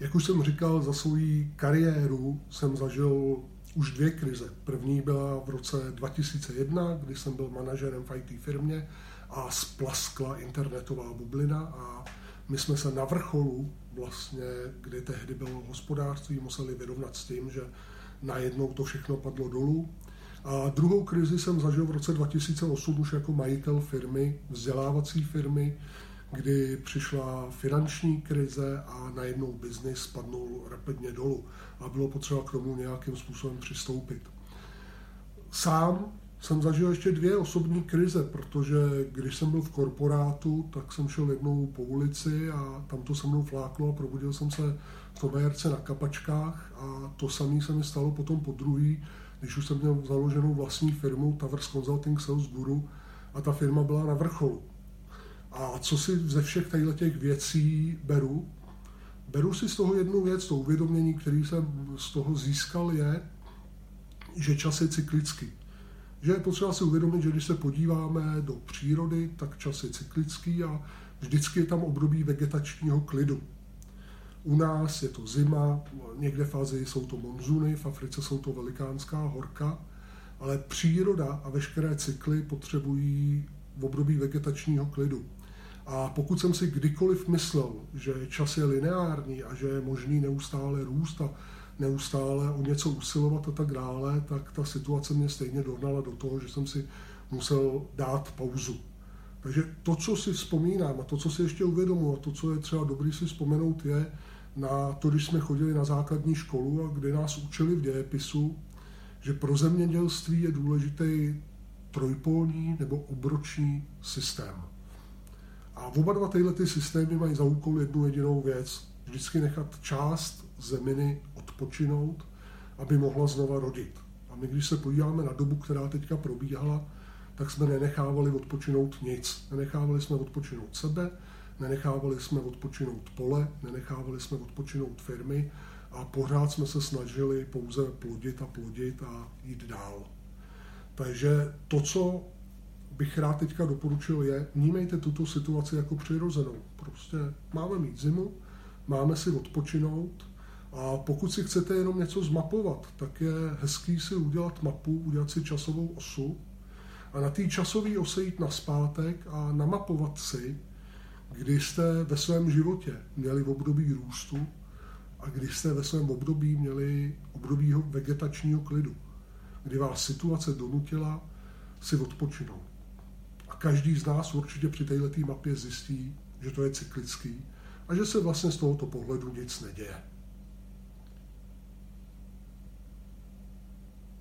Jak už jsem říkal, za svou kariéru jsem zažil už dvě krize. První byla v roce 2001, kdy jsem byl manažerem v IT firmě a splaskla internetová bublina a my jsme se na vrcholu, vlastně, kdy tehdy bylo hospodářství, museli vyrovnat s tím, že najednou to všechno padlo dolů. A druhou krizi jsem zažil v roce 2008 už jako majitel firmy, vzdělávací firmy, kdy přišla finanční krize a najednou biznis spadnul rapidně dolů a bylo potřeba k tomu nějakým způsobem přistoupit. Sám jsem zažil ještě dvě osobní krize, protože když jsem byl v korporátu, tak jsem šel jednou po ulici a tam to se mnou fláklo a probudil jsem se v Tomajerce na kapačkách a to samé se mi stalo potom po druhý, když už jsem měl založenou vlastní firmu Towers Consulting Sales Guru a ta firma byla na vrcholu. A co si ze všech těch věcí beru? Beru si z toho jednu věc, to uvědomění, který jsem z toho získal, je, že čas je cyklický. Že je potřeba si uvědomit, že když se podíváme do přírody, tak čas je cyklický a vždycky je tam období vegetačního klidu. U nás je to zima, někde v Azii jsou to monzuny, v Africe jsou to velikánská horka, ale příroda a veškeré cykly potřebují v období vegetačního klidu. A pokud jsem si kdykoliv myslel, že čas je lineární a že je možný neustále růst a neustále o něco usilovat a tak dále, tak ta situace mě stejně dohnala do toho, že jsem si musel dát pauzu. Takže to, co si vzpomínám a to, co si ještě uvědomuji a to, co je třeba dobrý si vzpomenout, je na to, když jsme chodili na základní školu a kde nás učili v dějepisu, že pro zemědělství je důležitý trojpolní nebo obroční systém. A oba dva tyhle ty systémy mají za úkol jednu jedinou věc. Vždycky nechat část zeminy odpočinout, aby mohla znova rodit. A my, když se podíváme na dobu, která teďka probíhala, tak jsme nenechávali odpočinout nic. Nenechávali jsme odpočinout sebe, nenechávali jsme odpočinout pole, nenechávali jsme odpočinout firmy a pořád jsme se snažili pouze plodit a plodit a jít dál. Takže to, co bych rád teďka doporučil je, vnímejte tuto situaci jako přirozenou. Prostě máme mít zimu, máme si odpočinout a pokud si chcete jenom něco zmapovat, tak je hezký si udělat mapu, udělat si časovou osu a na té časové ose jít na zpátek a namapovat si, kdy jste ve svém životě měli v období růstu a kdy jste ve svém období měli období vegetačního klidu, kdy vás situace donutila si odpočinout každý z nás určitě při této mapě zjistí, že to je cyklický a že se vlastně z tohoto pohledu nic neděje.